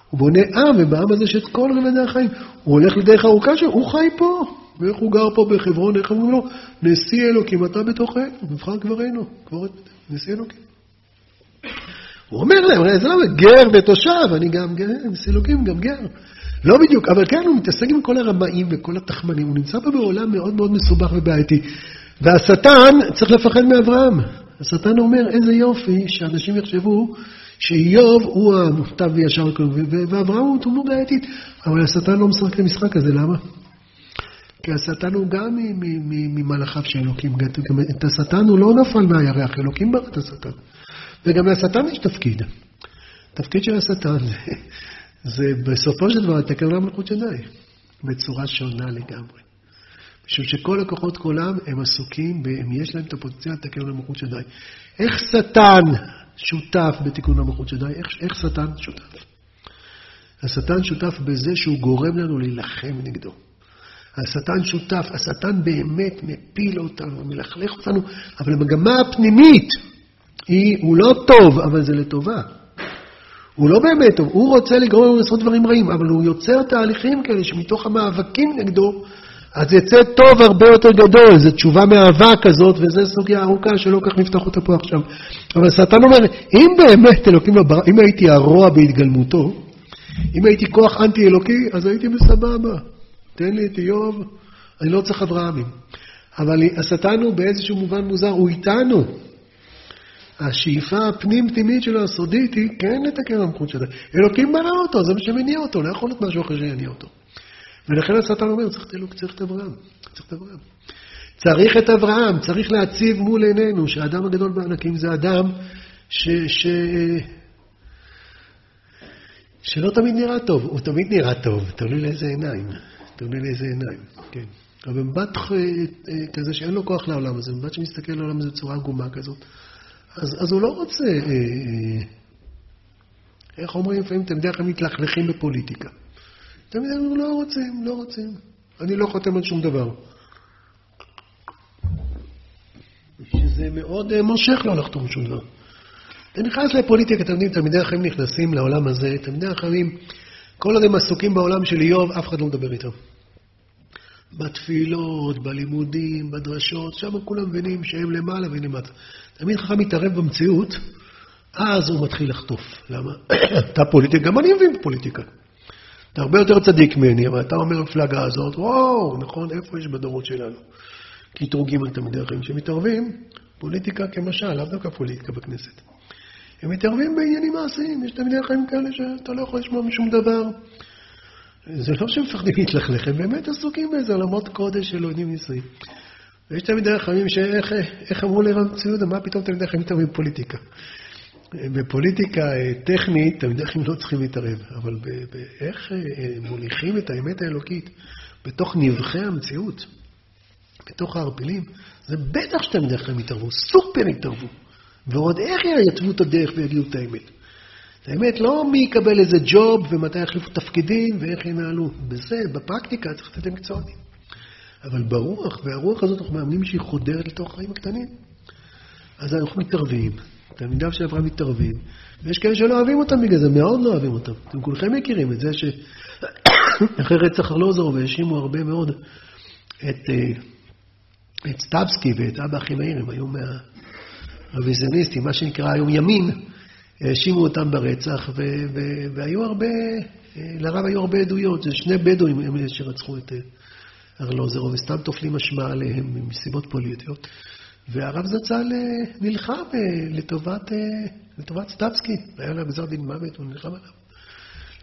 הוא בונה עם, ובעם הזה יש את כל רבדי החיים. הוא הולך לדרך ארוכה שלו, הוא חי פה. ואיך הוא גר פה בחברון, איך אומרים לו? נשיא אלוקים, אתה בתוכנו, מבחר גברנו, נשיא אלוקים. הוא אומר להם, זה לא גר ותושב, אני גם גר, נשיא אלוקים, גם גר. לא בדיוק, אבל כן, הוא מתעסק עם כל הרמאים וכל התחמנים, הוא נמצא פה בעולם מאוד מאוד מסובך ובעייתי. והשטן צריך לפחד מאברהם. השטן אומר, איזה יופי שאנשים יחשבו שאיוב הוא המוטב וישר, ואברהם הוא דמות בעייתית. אבל השטן לא משחק את המשחק הזה, למה? כי השטן הוא גם ממלאכיו של אלוקים. את השטן הוא לא נפל מהירח, אלוקים ברא את השטן. וגם לשטן יש תפקיד. התפקיד של השטן זה, *laughs* זה בסופו של דבר לתקן עולם מלכות שדי, בצורה שונה לגמרי. משום שכל הכוחות כולם הם עסוקים, והם יש להם את הפוטנציאל לתקן עולם מלכות שדי. איך שטן שותף בתיקון המלכות שדי? איך, איך שטן שותף? השטן שותף בזה שהוא גורם לנו להילחם נגדו. השטן שותף, השטן באמת מפיל אותנו, מלכלך אותנו, אבל המגמה הפנימית היא, הוא לא טוב, אבל זה לטובה. הוא לא באמת טוב, הוא רוצה לגרום לנו לעשות דברים רעים, אבל הוא יוצר תהליכים כאלה שמתוך המאבקים נגדו, אז יצא טוב הרבה יותר גדול, זו תשובה מאהבה כזאת, וזו סוגיה ארוכה שלא כך נפתח אותה פה עכשיו. אבל השטן אומר, אם באמת אלוקים לא אם הייתי הרוע בהתגלמותו, אם הייתי כוח אנטי אלוקי, אז הייתי בסבבה. תן לי את איוב, אני לא צריך אברהמים. אבל השטן הוא באיזשהו מובן מוזר, הוא איתנו. השאיפה הפנים-פנימית שלו, הסודית, היא כן לתקן במקום שלו. אלוקים ברא אותו, זה מה שמניע אותו, לא יכול להיות משהו אחר שיניע אותו. ולכן השטן אומר, צריך את אלוק, צריך את אברהם. צריך את אברהם. צריך את אברהם, צריך להציב מול עינינו שהאדם הגדול בענקים זה אדם ש... ש... שלא תמיד נראה טוב, הוא תמיד נראה טוב, תלוי לאיזה עיניים. תלוי לאיזה עיניים, כן. אבל במבט אה, אה, כזה שאין לו כוח לעולם הזה, במבט שמסתכל לעולם הזה בצורה עגומה כזאת, אז, אז הוא לא רוצה, אה, אה, איך אומרים לפעמים, אתם בדרך כלל מתלכלכים בפוליטיקה. תמיד אומרים, לא רוצים, לא רוצים. אני לא חותם על שום דבר. שזה מאוד אה, מושך לא לחתום שום דבר. אתה נכנס לפוליטיקה, אתם יודעים, תלמידי החיים נכנסים לעולם הזה, תלמידי החיים, כל עוד הם עסוקים בעולם של איוב, אף אחד לא מדבר איתם. בתפילות, בלימודים, בדרשות, שם כולם מבינים שהם למעלה והם למטה. תמיד חכם מתערב במציאות, אז הוא מתחיל לחטוף. למה? *coughs* אתה פוליטיקה, גם אני מבין בפוליטיקה. אתה הרבה יותר צדיק ממני, אבל אתה אומר במפלגה הזאת, וואו, נכון, איפה יש בדורות שלנו? קטרוגים על תלמידי החיים שמתערבים, פוליטיקה כמשל, לאו דווקא פוליטיקה בכנסת. הם מתערבים בעניינים מעשיים, יש תלמידי חיים כאלה שאתה לא יכול לשמוע משום דבר. זה לא שהם מפחדים להתלכלך, הם באמת עסוקים באיזה עולמות קודש של עודים נישואים. ויש תלמידי חכמים שאיך אמרו לרב ציודה, מה פתאום תלמידי חכמים מתערבים בפוליטיקה? בפוליטיקה אה, טכנית, תלמידי חכמים לא צריכים להתערב, אבל באיך אה, מוליכים את האמת האלוקית בתוך נבחי המציאות, בתוך הערפילים, זה בטח שתלמידי חכמים יתערבו, סופר יתערבו. ועוד איך יתוו את הדרך ויגידו את האמת. האמת, לא מי יקבל איזה ג'וב ומתי יחליפו תפקידים ואיך ינהלו. בזה, בפרקטיקה צריך לתת להם מקצוענים. אבל ברוח, והרוח הזאת אנחנו מאמנים שהיא חודרת לתוך החיים הקטנים. אז אנחנו מתערבים, תלמידיו של אברהם מתערבים, ויש כאלה שלא אוהבים אותם בגלל זה, מאוד לא אוהבים אותם. אתם כולכם מכירים את זה שאחרי *coughs* רצח ארלוזור והאשימו הרבה מאוד את, אה, את סטבסקי ואת אבא אחימאיר, הם היו מהרוויזיוניסטים, מה שנקרא היום ימין, האשימו אותם ברצח, ו- ו- והיו הרבה, לרב היו הרבה עדויות, זה שני בדואים הם שרצחו את אה, ארלוזרו, וסתם טופלים אשמה עליהם מסיבות פוליטיות. והרב זצ"ל אה, נלחם אה, לטובת, לטובת סטפסקי, היה לה גזר דין מוות, הוא נלחם עליו.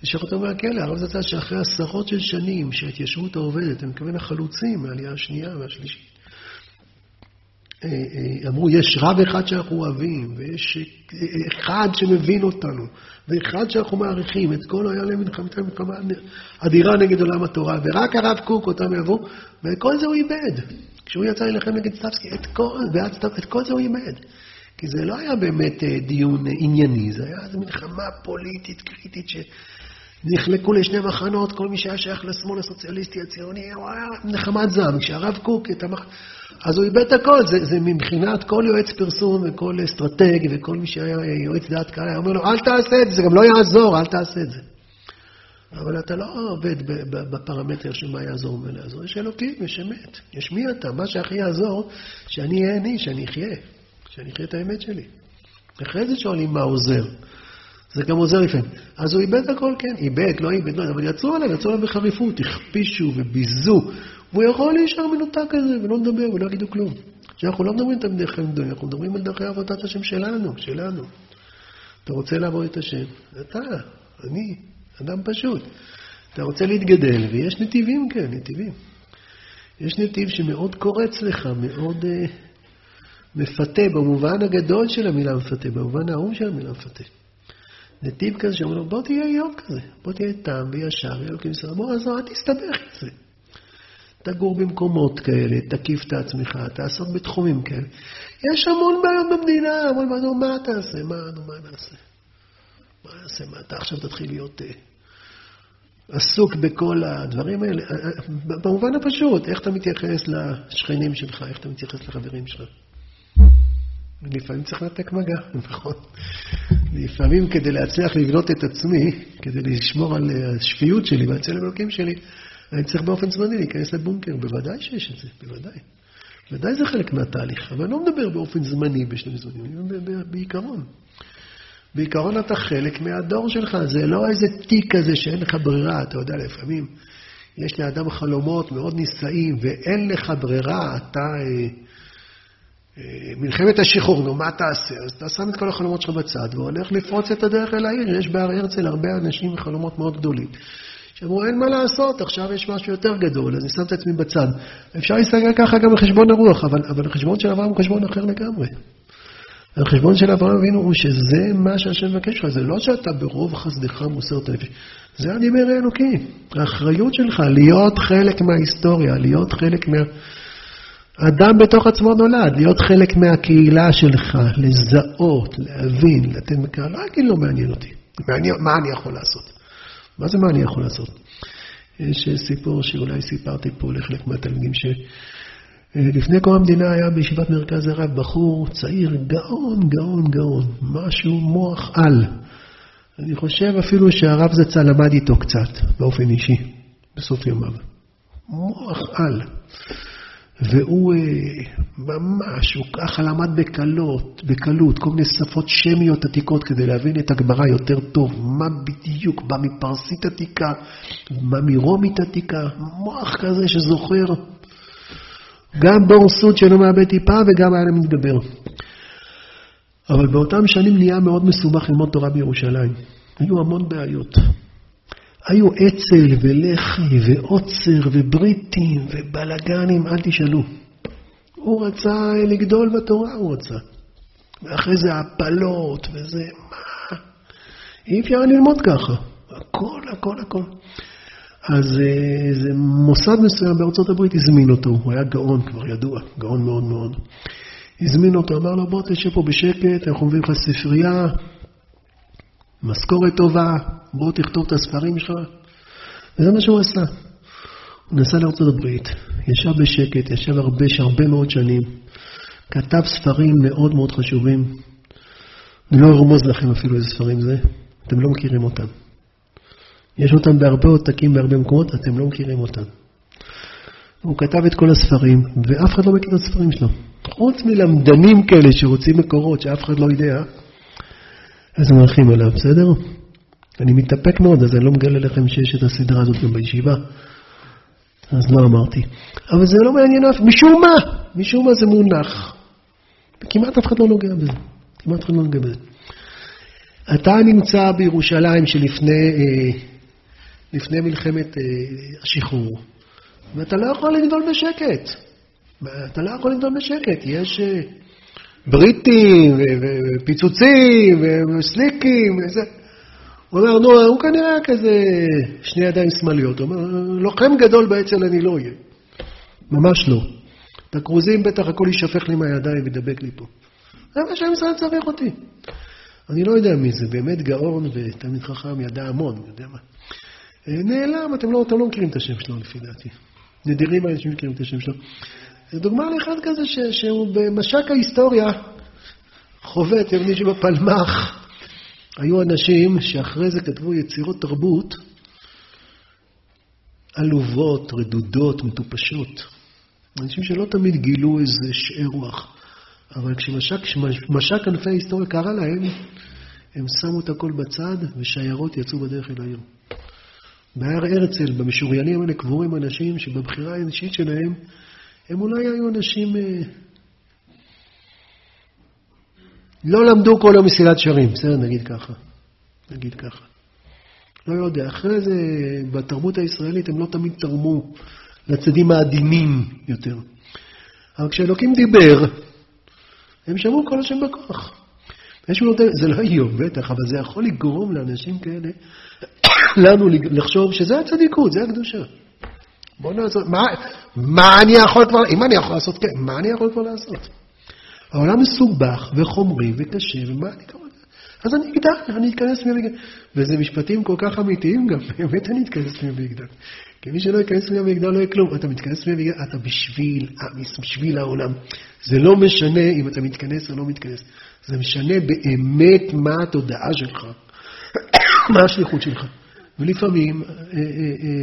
נשאר אותו מהכלא, הרב זצ"ל שאחרי עשרות של שנים שההתיישבות העובדת, אני מתכוון החלוצים מהעלייה השנייה והשלישית, אמרו, יש רב אחד שאנחנו אוהבים, ויש אחד שמבין אותנו, ואחד שאנחנו מעריכים. את כל היה להם מלחמת מלחמה אדירה נגד עולם התורה, ורק הרב קוק אותם יבוא, ואת כל זה הוא איבד. כשהוא יצא להילחם נגד סטבסקי, את כל, את כל זה הוא איבד. כי זה לא היה באמת אה, דיון ענייני, זה היה איזו מלחמה פוליטית קריטית שנחלקו לשני מחנות, כל מי שהיה שייך לשמאל הסוציאליסטי הציוני, הוא היה נחמת זעם. כשהרב קוק את המח... אז הוא איבד את הכל, זה, זה מבחינת כל יועץ פרסום וכל אסטרטג וכל מי שהיה יועץ דעת קהל, היה אומר לו, אל תעשה את זה, זה גם לא יעזור, אל תעשה את זה. אבל אתה לא עובד בפרמטר של מה יעזור ומה לא יעזור, יש אלוקים, יש אמת, יש מי אתה, מה שהכי יעזור, שאני אהיה אני, שאני אחיה, שאני אחיה את האמת שלי. אחרי זה שואלים מה עוזר. זה גם עוזר לפעמים. אז הוא איבד הכל, כן, איבד, לא איבד, לא, אבל יצאו עליו, יצאו עליו בחריפות, הכפישו וביזו. והוא יכול להישאר מנותק כזה, ולא לדבר, ולא יגידו כלום. שאנחנו לא מדברים על דרכי גדולים, אנחנו מדברים על דרכי עבודת השם שלנו, שלנו. אתה רוצה לעבוד את השם? אתה, אני, אדם פשוט. אתה רוצה להתגדל, ויש נתיבים כן, נתיבים. יש נתיב שמאוד קורץ לך, מאוד uh, מפתה, במובן הגדול של המילה מפתה, במובן האהוב של המילה מפתה. נתיב כזה שאומר לו, בוא תהיה איוב כזה, בוא תהיה תם וישר, ואלוקים ישראל, בוא, אז אל תסתבך עם זה. תגור במקומות כאלה, תקיף את עצמך, תעסוק בתחומים כאלה. יש המון בעיות במדינה, המון בעיות, מה תעשה? מה, נו, מה נעשה? מה נעשה? מה, אתה עכשיו תתחיל להיות uh, עסוק בכל הדברים האלה? אה, אה, במובן הפשוט, איך אתה מתייחס לשכנים שלך, איך אתה מתייחס לחברים שלך. לפעמים צריך לתק מגע, *laughs* נכון. לפעמים כדי להצליח לבנות את עצמי, כדי לשמור על השפיות שלי והצלם אלוקים שלי, אני צריך באופן זמני להיכנס לבונקר, בוודאי שיש את זה, בוודאי. בוודאי זה חלק מהתהליך, אבל אני לא מדבר באופן זמני בשני זמנים, אני מדבר בעיקרון. בעיקרון אתה חלק מהדור שלך, זה לא איזה תיק כזה שאין לך ברירה, אתה יודע, לפעמים יש לאדם חלומות מאוד נישאים ואין לך ברירה, אתה... מלחמת השחרור, נו, מה תעשה? אז אתה שם את כל החלומות שלך בצד והולך לפרוץ את הדרך אל העיר. יש בהר הרצל הרבה אנשים עם חלומות מאוד גדולים. שאמרו, אין מה לעשות, עכשיו יש משהו יותר גדול, אז אני שם את עצמי בצד. אפשר להסתכל ככה גם בחשבון הרוח, אבל, אבל החשבון של אברהם הוא חשבון אחר לגמרי. החשבון של אברהם אבינו הוא שזה מה שהשם מבקש לך, זה לא שאתה ברוב חסדך מוסר את הנפש, זה הדיבר האלוקי. האחריות שלך להיות חלק מההיסטוריה, להיות חלק מה... אדם בתוך עצמו נולד, להיות חלק מהקהילה שלך, לזהות, להבין, לתת מקרא, לא להגיד לא מעניין אותי, מעניין, מה אני יכול לעשות? מה זה מה אני יכול לעשות? יש סיפור שאולי סיפרתי פה לחלק מהתלמידים, שלפני קום המדינה היה בישיבת מרכז הרב בחור צעיר, גאון, גאון, גאון, משהו מוח על. אני חושב אפילו שהרב זצ"ל למד איתו קצת, באופן אישי, בסוף ימיו. מוח על. והוא אה, ממש, הוא ככה למד בקלות, בקלות, כל מיני שפות שמיות עתיקות כדי להבין את הגמרא יותר טוב, מה בדיוק, בא מפרסית עתיקה, בא מרומית עתיקה, מוח כזה שזוכר. גם בור סוד שלא מאבד טיפה וגם היה להם מתגבר. אבל באותם שנים נהיה מאוד מסובך ללמוד תורה בירושלים. היו המון בעיות. היו אצ"ל ולח"י ועוצר ובריטים ובלאגנים, אל תשאלו. הוא רצה לגדול בתורה, הוא רצה. ואחרי זה הפלות וזה, מה? אי אפשר ללמוד ככה. הכל, הכל, הכל. אז איזה אה, מוסד מסוים בארצות הברית הזמין אותו, הוא היה גאון, כבר ידוע, גאון מאוד מאוד. הזמין אותו, אמר לו, בוא תשב פה בשקט, אנחנו מביאים לך ספרייה, משכורת טובה, בוא תכתוב את הספרים שלך. וזה מה שהוא עשה. הוא נסע לארצות הברית, ישב בשקט, ישב הרבה, הרבה מאוד שנים, כתב ספרים מאוד מאוד חשובים. אני לא ארמוז לכם אפילו איזה ספרים זה, אתם לא מכירים אותם. יש אותם בהרבה עותקים בהרבה מקומות, אתם לא מכירים אותם. הוא כתב את כל הספרים, ואף אחד לא מכיר את הספרים שלו. חוץ מלמדנים כאלה שרוצים מקורות שאף אחד לא יודע, אז הולכים אליו, בסדר? אני מתאפק מאוד, אז אני לא מגלה לכם שיש את הסדרה הזאת גם בישיבה. אז לא אמרתי. אבל זה לא מעניין אף, משום מה, משום מה זה מונח. וכמעט אף אחד לא נוגע בזה. כמעט אף אחד לא נוגע בזה. אתה נמצא בירושלים שלפני אה, לפני מלחמת אה, השחרור, ואתה לא יכול לגדול בשקט. אתה לא יכול לגדול בשקט. יש אה, בריטים ופיצוצים וסליקים וזה. הוא אומר, נו, הוא כנראה כזה שני ידיים שמאליות. הוא אומר, לוחם גדול באצ"ל אני לא אהיה. ממש לא. את הכרוזים בטח הכל יישפך לי מהידיים וידבק לי פה. זה מה שהמשרד צריך אותי. אני לא יודע מי זה, באמת גאון ותלמיד חכם, ידע המון, יודע מה. אה, נעלם, אתם לא, אתם לא מכירים את השם שלו לפי דעתי. נדירים האנשים שמכירים את השם שלו. זו דוגמה לאחד כזה ש, שהוא במשק ההיסטוריה חווה, אתם יודעים שבפלמ"ח היו אנשים שאחרי זה כתבו יצירות תרבות עלובות, רדודות, מטופשות. אנשים שלא תמיד גילו איזה שאר רוח. אבל כשמשק ענפי ההיסטוריה קרה להם, הם שמו את הכל בצד ושיירות יצאו בדרך אל העיר. בהר הרצל, במשוריינים האלה קבורים אנשים שבבחירה האנושית שלהם, הם אולי היו אנשים... אה, לא למדו כל יום מסילת שרים, בסדר, נגיד ככה. נגיד ככה. לא יודע, אחרי זה, בתרבות הישראלית הם לא תמיד תרמו לצדדים העדינים יותר. אבל כשאלוקים דיבר, הם שמעו כל השם בכוח. נותן, זה לא איום, בטח, אבל זה יכול לגרום לאנשים כאלה, *coughs* לנו לחשוב שזה הצדיקות, זה הקדושה. בוא נעשות, מה, מה אני יכול כבר, אם אני יכול לעשות כן, מה אני יכול כבר לעשות? העולם מסובך וחומרי וקשה, ומה אני כבר... אז אני אגדל, אני אכנס מי המגדל. וזה משפטים כל כך אמיתיים גם, *laughs* באמת אני אתכנס מי המגדל. כי מי שלא ייכנס מי המגדל לא יהיה כלום. אתה מתכנס מי המגדל, אתה בשביל, בשביל העולם. זה לא משנה אם אתה מתכנס או לא מתכנס. זה משנה באמת מה התודעה שלך, *coughs* מה השליחות שלך. ולפעמים אה, אה,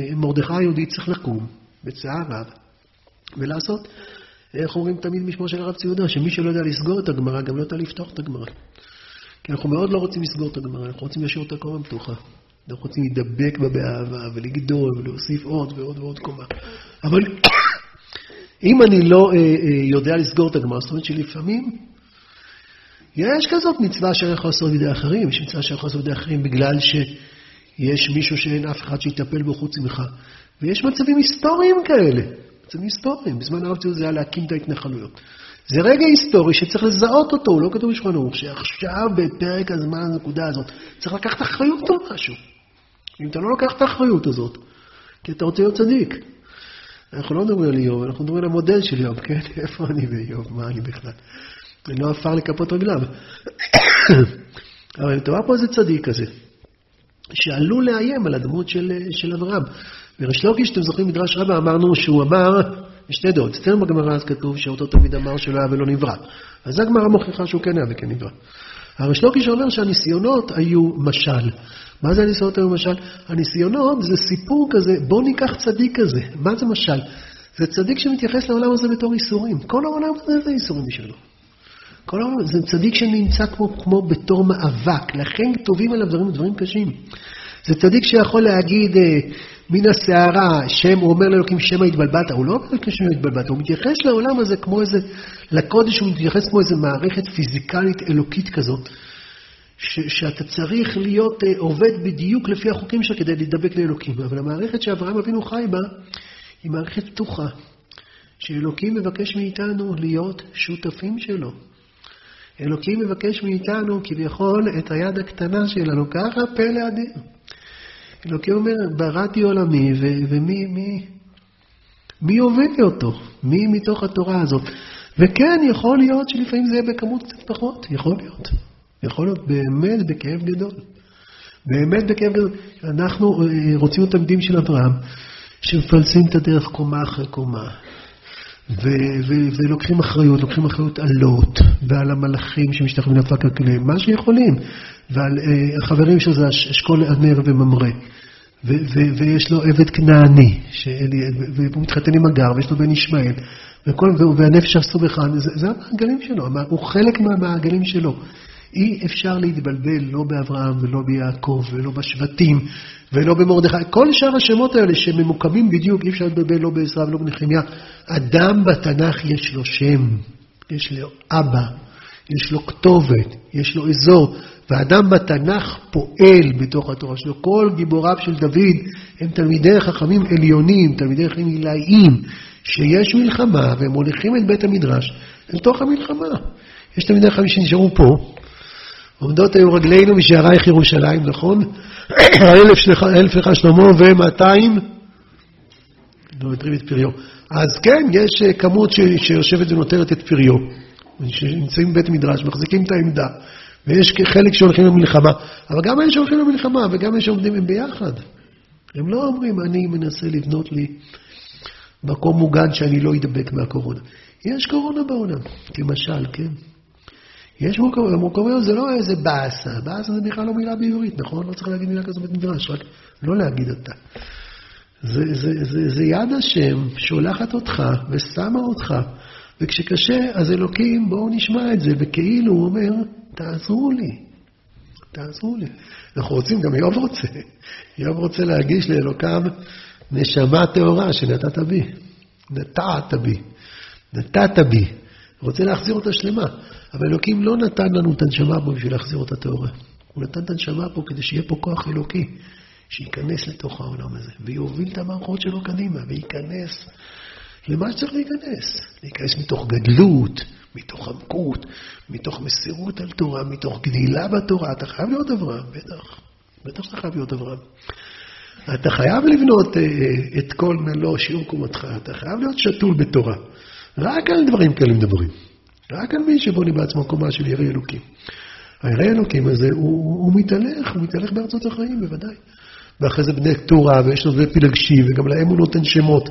אה, מרדכי היהודי צריך לקום בצער רב ולעשות, איך אומרים תמיד משמו של הרב ציודה, שמי שלא יודע לסגור את הגמרא, גם לא יודע לפתוח את הגמרא. כי אנחנו מאוד לא רוצים לסגור את הגמרא, אנחנו רוצים להשאיר אותה קומה פתוחה. אנחנו רוצים להידבק בה באהבה ולגדול ולהוסיף עוד ועוד ועוד קומה. אבל *coughs* אם אני לא יודע לסגור את הגמרא, זאת אומרת שלפעמים יש כזאת מצווה אשר יכול לעשות בידי אחרים, יש מצווה אשר יכול לעשות בידי אחרים בגלל שיש מישהו שאין אף אחד שיטפל בו חוץ ממך. ויש מצבים היסטוריים כאלה, מצבים היסטוריים. בזמן הרב ציון זה היה להקים את ההתנחלויות. זה רגע היסטורי שצריך לזהות אותו, הוא לא כתוב בשולחן ערוך, שעכשיו בפרק הזמן, הנקודה הזאת, צריך לקחת אחריות על משהו. אם אתה לא לוקח את האחריות הזאת, כי אתה רוצה להיות צדיק. אנחנו לא מדברים על איוב, אנחנו מדברים על המודל של איוב, כן? *laughs* איפה אני ואיוב? מה אני בכלל? אני לא עפר לכפות רגליו. *coughs* אבל אתה רואה פה איזה צדיק כזה, שעלול לאיים על הדמות של, של אברהם. וריש לוקיש, אתם זוכרים, מדרש רבה, אמרנו שהוא אמר, יש שתי דעות. אצלנו בגמרא אז כתוב שאותו תמיד אמר שלא היה ולא נברא. אז הגמרא מוכיחה שהוא כן היה וכן נברא. הריש לוקיש אומר שהניסיונות היו משל. מה זה הניסיונות האלה למשל? הניסיונות זה סיפור כזה, בוא ניקח צדיק כזה. מה זה משל? זה צדיק שמתייחס לעולם הזה בתור ייסורים. כל העולם הזה זה ייסורים בשבילו. כל העולם, זה צדיק שנמצא כמו, כמו בתור מאבק, לכן כתובים עליו דברים, דברים קשים. זה צדיק שיכול להגיד אה, מן הסערה, שם, הוא אומר לאלוקים שמא התבלבלת, הוא לא אומר לאלוקים שמא התבלבלת, הוא מתייחס לעולם הזה כמו איזה, לקודש הוא מתייחס כמו איזה מערכת פיזיקלית אלוקית כזאת, ש, שאתה צריך להיות אה, עובד בדיוק לפי החוקים שלך כדי להידבק לאלוקים. אבל המערכת שאברהם אבינו חי בה, היא מערכת פתוחה, שאלוקים מבקש מאיתנו להיות שותפים שלו. אלוקים מבקש מאיתנו כביכול את היד הקטנה שלנו, ככה פלא אדיר. אלוקים אומר, בראתי עולמי, ו- ומי מי, מי לי אותו? מי מתוך התורה הזאת? וכן, יכול להיות שלפעמים זה יהיה בכמות קצת פחות, יכול להיות. יכול להיות באמת בכאב גדול. באמת בכאב גדול. אנחנו אה, רוצים את התלמידים של אברהם, שמפלסים את הדרך קומה אחרי קומה, ו- ו- ולוקחים אחריות, לוקחים אחריות על לוט, ועל המלאכים שמשתחווים לפק הכליהם, מה שיכולים, ועל uh, החברים שלו זה אשכול ענר וממרא, ו- ו- ויש לו עבד כנעני, והוא מתחתן עם הגר, ויש לו בן ישמעאל, וכל, והנפש הסובחן, זה, זה המעגלים שלו, הוא חלק מהמעגלים שלו. אי אפשר להתבלבל לא באברהם ולא ביעקב ולא בשבטים ולא במרדכי. כל שאר השמות האלה שממוקמים בדיוק, אי אפשר להתבלבל לא בעזרא ולא בנחמיה. אדם בתנ"ך יש לו שם, יש לו אבא, יש לו כתובת, יש לו אזור. ואדם בתנ"ך פועל בתוך התורה שלו. כל גיבוריו של דוד הם תלמידי חכמים עליונים, תלמידי חכמים עילאיים, שיש מלחמה והם מוליכים את בית המדרש אל תוך המלחמה. יש תלמידי חכמים שנשארו פה, עומדות היו רגלינו בשערייך ירושלים, נכון? *clears throat* אלף לך שלמה ומאתיים, לא מטרים את פריו. אז כן, יש אה, כמות שיושבת ונותרת את פריו. שנמצאים בבית מדרש, מחזיקים את העמדה, ויש חלק שהולכים למלחמה, אבל גם אלה שהולכים למלחמה וגם אלה שעומדים הם ביחד. הם לא אומרים, אני מנסה לבנות לי מקום מוגן שאני לא אדבק מהקורונה. יש קורונה בעולם, כמשל, כן? יש מורכבויות, מורכבויות זה לא איזה באסה, באסה זה בכלל לא מילה בעברית, נכון? לא צריך להגיד מילה כזאת במדרש, רק לא להגיד אותה. זה, זה, זה, זה יד השם שולחת אותך ושמה אותך, וכשקשה, אז אלוקים, בואו נשמע את זה, וכאילו הוא אומר, תעזרו לי, תעזרו לי. אנחנו רוצים, גם איוב רוצה, איוב רוצה להגיש לאלוקיו נשמה טהורה שנתת בי, נטעת בי, נתת בי, רוצה להחזיר אותה שלמה. אבל אלוקים לא נתן לנו את הנשמה פה בשביל להחזיר אותה טהורה. הוא נתן את הנשמה פה כדי שיהיה פה כוח אלוקי, שייכנס לתוך העולם הזה, ויוביל את המערכות שלו קדימה, וייכנס למה שצריך להיכנס. להיכנס מתוך גדלות, מתוך עמקות, מתוך מסירות על תורה, מתוך גדילה בתורה. אתה חייב להיות אברהם, בטח. בטח שאתה חייב להיות אברהם. אתה חייב לבנות אה, את כל מלוא שיעור קומתך, אתה חייב להיות שתול בתורה. רק על דברים כאלה מדברים. רק על מי שבונה בעצמו קומה של ירא אלוקים. הירא אלוקים הזה, הוא, הוא מתהלך, הוא מתהלך בארצות החיים, בוודאי. ואחרי זה בני קטורה, ויש לו בני פילגשי, וגם להם הוא נותן שמות.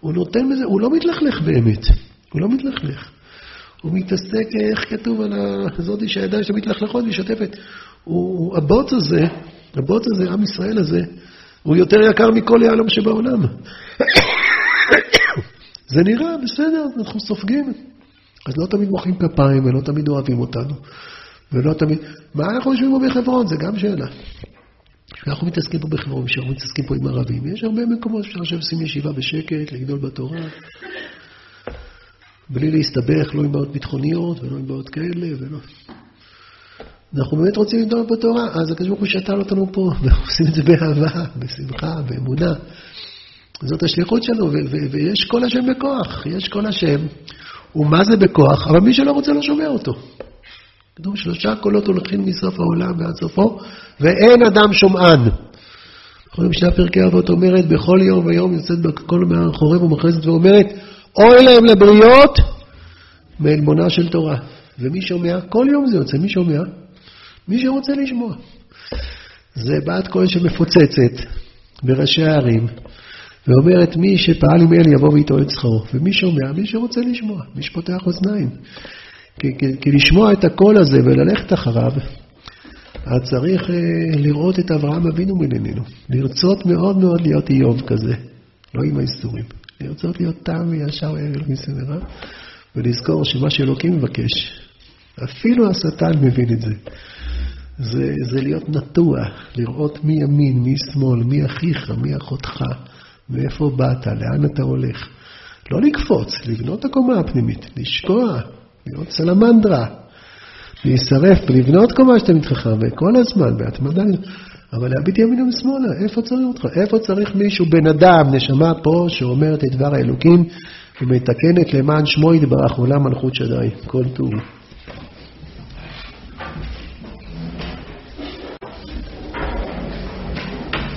הוא נותן בזה, הוא לא מתלכלך באמת, הוא לא מתלכלך. הוא מתעסק, איך כתוב על הזאתי שהידיים שלו מתלכלכות ומשתפת. הוא, הבוץ הזה, הבוץ הזה, עם ישראל הזה, הוא יותר יקר מכל יהלום שבעולם. *coughs* זה נראה, בסדר, אנחנו סופגים. אז לא תמיד מוחאים כפיים ולא תמיד אוהבים אותנו. ולא תמיד... מה אנחנו יושבים פה בחברון? זה גם שאלה. אנחנו מתעסקים פה בחברון, כשאנחנו מתעסקים פה עם ערבים, יש הרבה מקומות שאפשר לשבת לשים ישיבה בשקט, לגדול בתורה, בלי להסתבך, לא עם בעיות ביטחוניות ולא עם בעיות כאלה, ולא... אנחנו באמת רוצים לגדול בתורה, אז הקדוש ברוך הוא שתל אותנו פה, *laughs* ואנחנו עושים את זה באהבה, בשמחה, באמונה. זאת השליחות שלנו, ויש כל השם בכוח, יש כל השם. ומה זה בכוח, אבל מי שלא רוצה לא שומע אותו. כתוב שלושה קולות הולכים מסוף העולם ועד סופו, ואין אדם שומען. אנחנו משנה פרקי אבות אומרת, בכל יום ויום יוצאת בקול מהחורב ומכרזת ואומרת, אוי להם לבריות מעלמונה של תורה. ומי שומע? כל יום זה יוצא, מי שומע? מי שרוצה לשמוע. זה בת קול שמפוצצת בראשי הערים, ואומרת, מי שפעל עם אל יבוא ויטעו את שכרו. ומי שומע? מי שרוצה לשמוע, מי שפותח אוזניים. כי, כי, כי לשמוע את הקול הזה וללכת אחריו, אז צריך אה, לראות את אברהם אבינו מלנינו. לרצות מאוד מאוד להיות איוב כזה, לא עם האיסורים. לרצות להיות תם וישר ואלוקים סמרה, ולזכור שמה שאלוקים מבקש, אפילו השטן מבין את זה. זה, זה להיות נטוע, לראות מי ימין, מי שמאל, מי אחיך, מי אחותך, מאיפה באת, לאן אתה הולך. לא לקפוץ, לבנות הקומה הפנימית, לשקוע, להיות סלמנדרה, להישרף, לבנות קומה שאתה חכם, וכל הזמן, בהתמדה, אבל להביט ימינה ושמאלה, איפה צריך אותך? איפה צריך מישהו, בן אדם, נשמה פה, שאומרת את דבר האלוקים ומתקנת למען שמו יתברך עולם מלכות שדי. כל טוב.